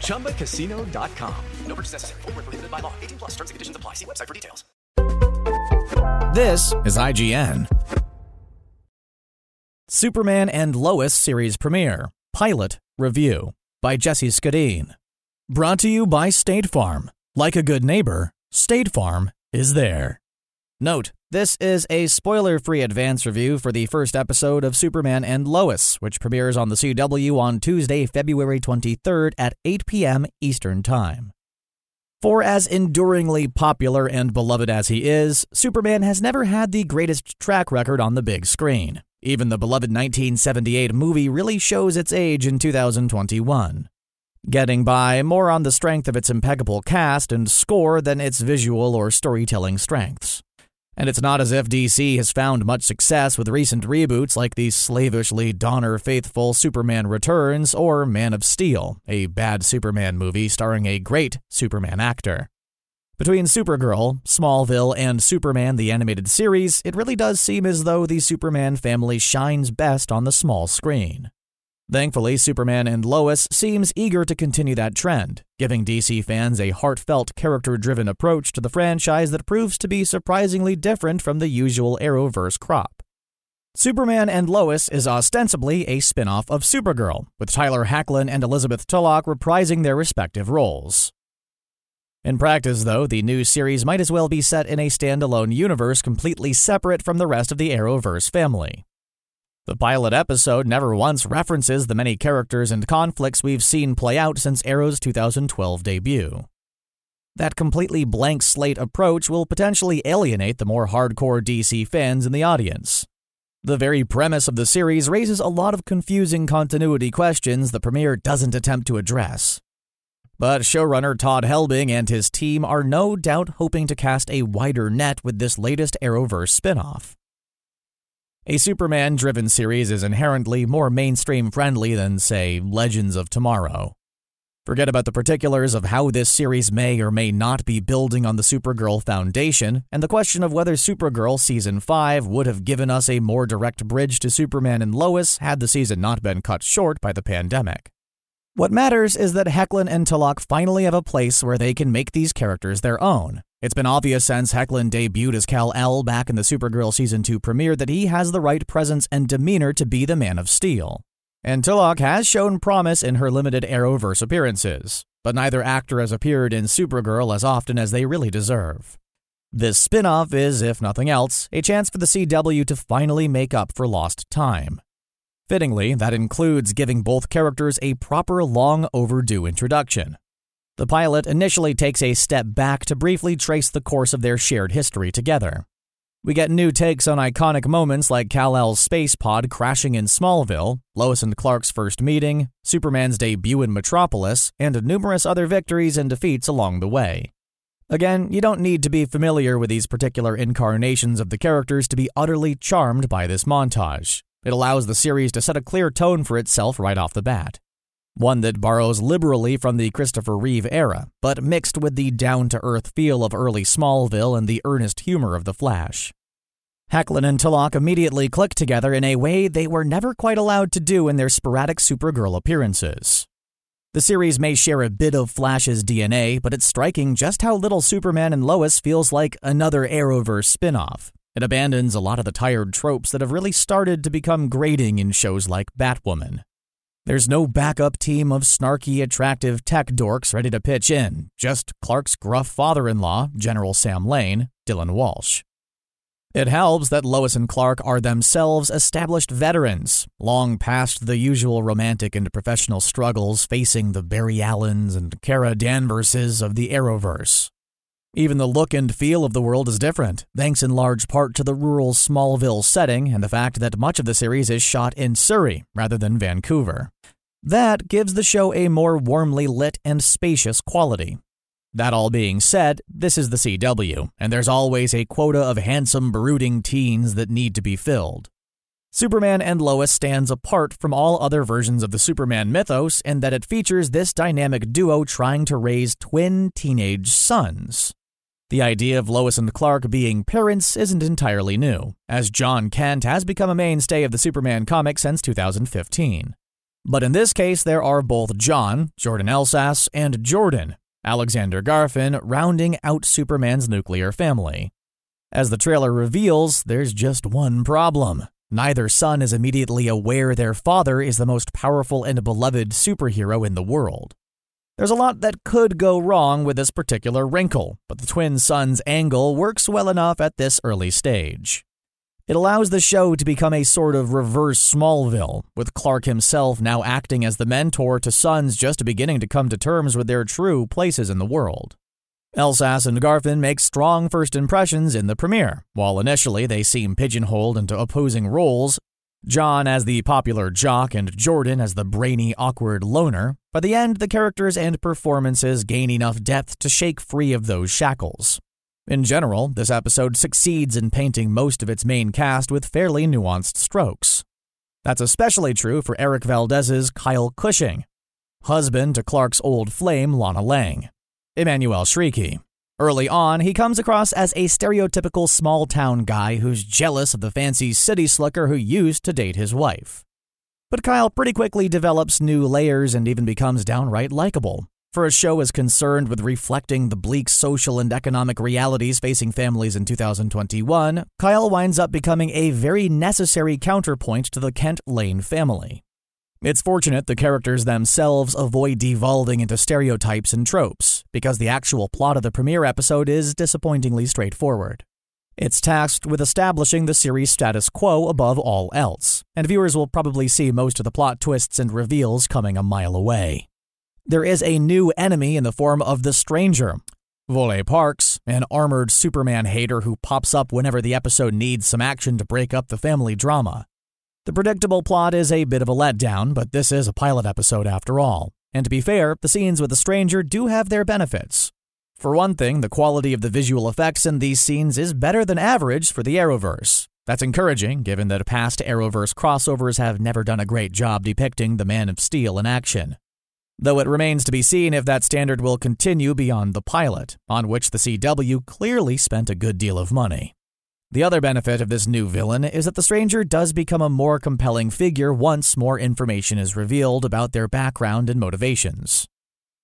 ChumbaCasino.com. No purchase necessary. Full prohibited by law. 18 plus terms and conditions apply. See website for details. This is IGN. Superman and Lois series premiere. Pilot review by Jesse Schedeen. Brought to you by State Farm. Like a good neighbor, State Farm is there. Note, this is a spoiler free advance review for the first episode of Superman and Lois, which premieres on the CW on Tuesday, February 23rd at 8 p.m. Eastern Time. For as enduringly popular and beloved as he is, Superman has never had the greatest track record on the big screen. Even the beloved 1978 movie really shows its age in 2021 getting by more on the strength of its impeccable cast and score than its visual or storytelling strengths. And it's not as if DC has found much success with recent reboots like the slavishly Donner faithful Superman Returns or Man of Steel, a bad Superman movie starring a great Superman actor. Between Supergirl, Smallville, and Superman the Animated Series, it really does seem as though the Superman family shines best on the small screen. Thankfully, Superman and Lois seems eager to continue that trend, giving DC fans a heartfelt, character-driven approach to the franchise that proves to be surprisingly different from the usual Arrowverse crop. Superman and Lois is ostensibly a spin-off of Supergirl, with Tyler Hoechlin and Elizabeth Tulloch reprising their respective roles. In practice, though, the new series might as well be set in a standalone universe completely separate from the rest of the Arrowverse family. The pilot episode never once references the many characters and conflicts we've seen play out since Arrow's 2012 debut. That completely blank slate approach will potentially alienate the more hardcore DC fans in the audience. The very premise of the series raises a lot of confusing continuity questions the premiere doesn't attempt to address. But showrunner Todd Helbing and his team are no doubt hoping to cast a wider net with this latest Arrowverse spinoff. A Superman driven series is inherently more mainstream friendly than, say, Legends of Tomorrow. Forget about the particulars of how this series may or may not be building on the Supergirl foundation, and the question of whether Supergirl Season 5 would have given us a more direct bridge to Superman and Lois had the season not been cut short by the pandemic. What matters is that Hoechlin and Tulloch finally have a place where they can make these characters their own, it's been obvious since Hoechlin debuted as Kal-El back in the Supergirl Season 2 premiere that he has the right presence and demeanor to be the Man of Steel. And Tulloch has shown promise in her limited Arrowverse appearances, but neither actor has appeared in Supergirl as often as they really deserve. This spin off is, if nothing else, a chance for the CW to finally make up for lost time. Fittingly, that includes giving both characters a proper long overdue introduction, the pilot initially takes a step back to briefly trace the course of their shared history together. We get new takes on iconic moments like Kal-El's space pod crashing in Smallville, Lois and Clark's first meeting, Superman's debut in Metropolis, and numerous other victories and defeats along the way. Again, you don't need to be familiar with these particular incarnations of the characters to be utterly charmed by this montage. It allows the series to set a clear tone for itself right off the bat one that borrows liberally from the Christopher Reeve era, but mixed with the down to earth feel of early Smallville and the earnest humor of The Flash. Hoechlin and Tulloch immediately click together in a way they were never quite allowed to do in their sporadic Supergirl appearances. The series may share a bit of Flash's DNA, but it's striking just how little Superman and Lois feels like another Arrowverse spin-off. It abandons a lot of the tired tropes that have really started to become grating in shows like Batwoman. There's no backup team of snarky, attractive tech dorks ready to pitch in, just Clark's gruff father in law, General Sam Lane, Dylan Walsh. It helps that Lois and Clark are themselves established veterans, long past the usual romantic and professional struggles facing the Barry Allens and Kara Danverses of the Arrowverse. Even the look and feel of the world is different, thanks in large part to the rural Smallville setting and the fact that much of the series is shot in Surrey rather than Vancouver. That gives the show a more warmly lit and spacious quality. That all being said, this is the CW, and there's always a quota of handsome, brooding teens that need to be filled. Superman and Lois stands apart from all other versions of the Superman mythos in that it features this dynamic duo trying to raise twin teenage sons. The idea of Lois and Clark being parents isn't entirely new, as Jon Kent has become a mainstay of the Superman comic since 2015. But in this case, there are both Jon, Jordan Elsass, and Jordan, Alexander Garfin, rounding out Superman's nuclear family. As the trailer reveals, there's just one problem. Neither son is immediately aware their father is the most powerful and beloved superhero in the world. There's a lot that could go wrong with this particular wrinkle, but the twin sons angle works well enough at this early stage. It allows the show to become a sort of reverse Smallville, with Clark himself now acting as the mentor to sons just beginning to come to terms with their true places in the world. Elsass and Garfin make strong first impressions in the premiere. While initially they seem pigeonholed into opposing roles, Jon as the popular jock and Jordan as the brainy, awkward loner, by the end the characters and performances gain enough depth to shake free of those shackles. In general, this episode succeeds in painting most of its main cast with fairly nuanced strokes. That's especially true for Erik Valdez's Kyle Cushing, husband to Clark's old flame Lana Lang. Emmanuelle Chriqui. Early on, he comes across as a stereotypical small town guy who's jealous of the fancy city slicker who used to date his wife. But Kyle pretty quickly develops new layers and even becomes downright likable. For a show as concerned with reflecting the bleak social and economic realities facing families in 2021, Kyle winds up becoming a very necessary counterpoint to the Kent Lane family. It's fortunate the characters themselves avoid devolving into stereotypes and tropes, because the actual plot of the premiere episode is disappointingly straightforward. It's tasked with establishing the series' status quo above all else, and viewers will probably see most of the plot twists and reveals coming a mile away. There is a new enemy in the form of the Stranger, Wole Parks, an armored Superman hater who pops up whenever the episode needs some action to break up the family drama. The predictable plot is a bit of a letdown, but this is a pilot episode after all. And to be fair, the scenes with the stranger do have their benefits. For one thing, the quality of the visual effects in these scenes is better than average for the Arrowverse. That's encouraging, given that past Arrowverse crossovers have never done a great job depicting the Man of Steel in action. Though it remains to be seen if that standard will continue beyond the pilot, on which the CW clearly spent a good deal of money. The other benefit of this new villain is that the stranger does become a more compelling figure once more information is revealed about their background and motivations.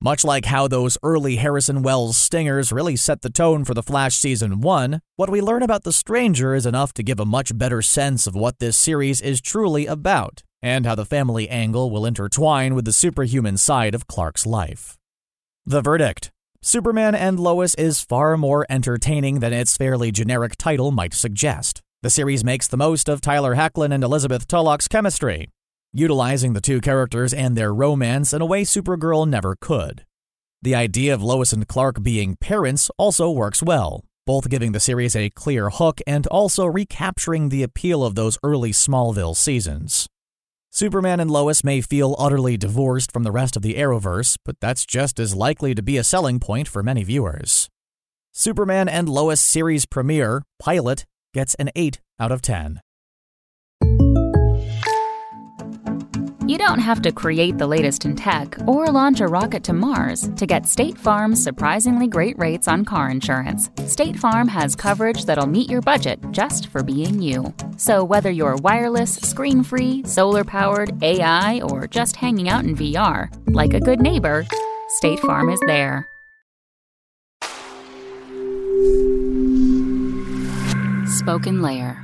Much like how those early Harrison Wells stingers really set the tone for The Flash Season 1, what we learn about the stranger is enough to give a much better sense of what this series is truly about, and how the family angle will intertwine with the superhuman side of Clark's life. The verdict Superman and Lois is far more entertaining than its fairly generic title might suggest. The series makes the most of Tyler Hoechlin and Elizabeth Tulloch's chemistry, utilizing the two characters and their romance in a way Supergirl never could. The idea of Lois and Clark being parents also works well, both giving the series a clear hook and also recapturing the appeal of those early Smallville seasons. Superman and Lois may feel utterly divorced from the rest of the Arrowverse, but that's just as likely to be a selling point for many viewers. Superman and Lois series premiere, Pilot, gets an 8 out of 10. You don't have to create the latest in tech or launch a rocket to Mars to get State Farm's surprisingly great rates on car insurance. State Farm has coverage that'll meet your budget just for being you. So, whether you're wireless, screen free, solar powered, AI, or just hanging out in VR, like a good neighbor, State Farm is there. Spoken Layer.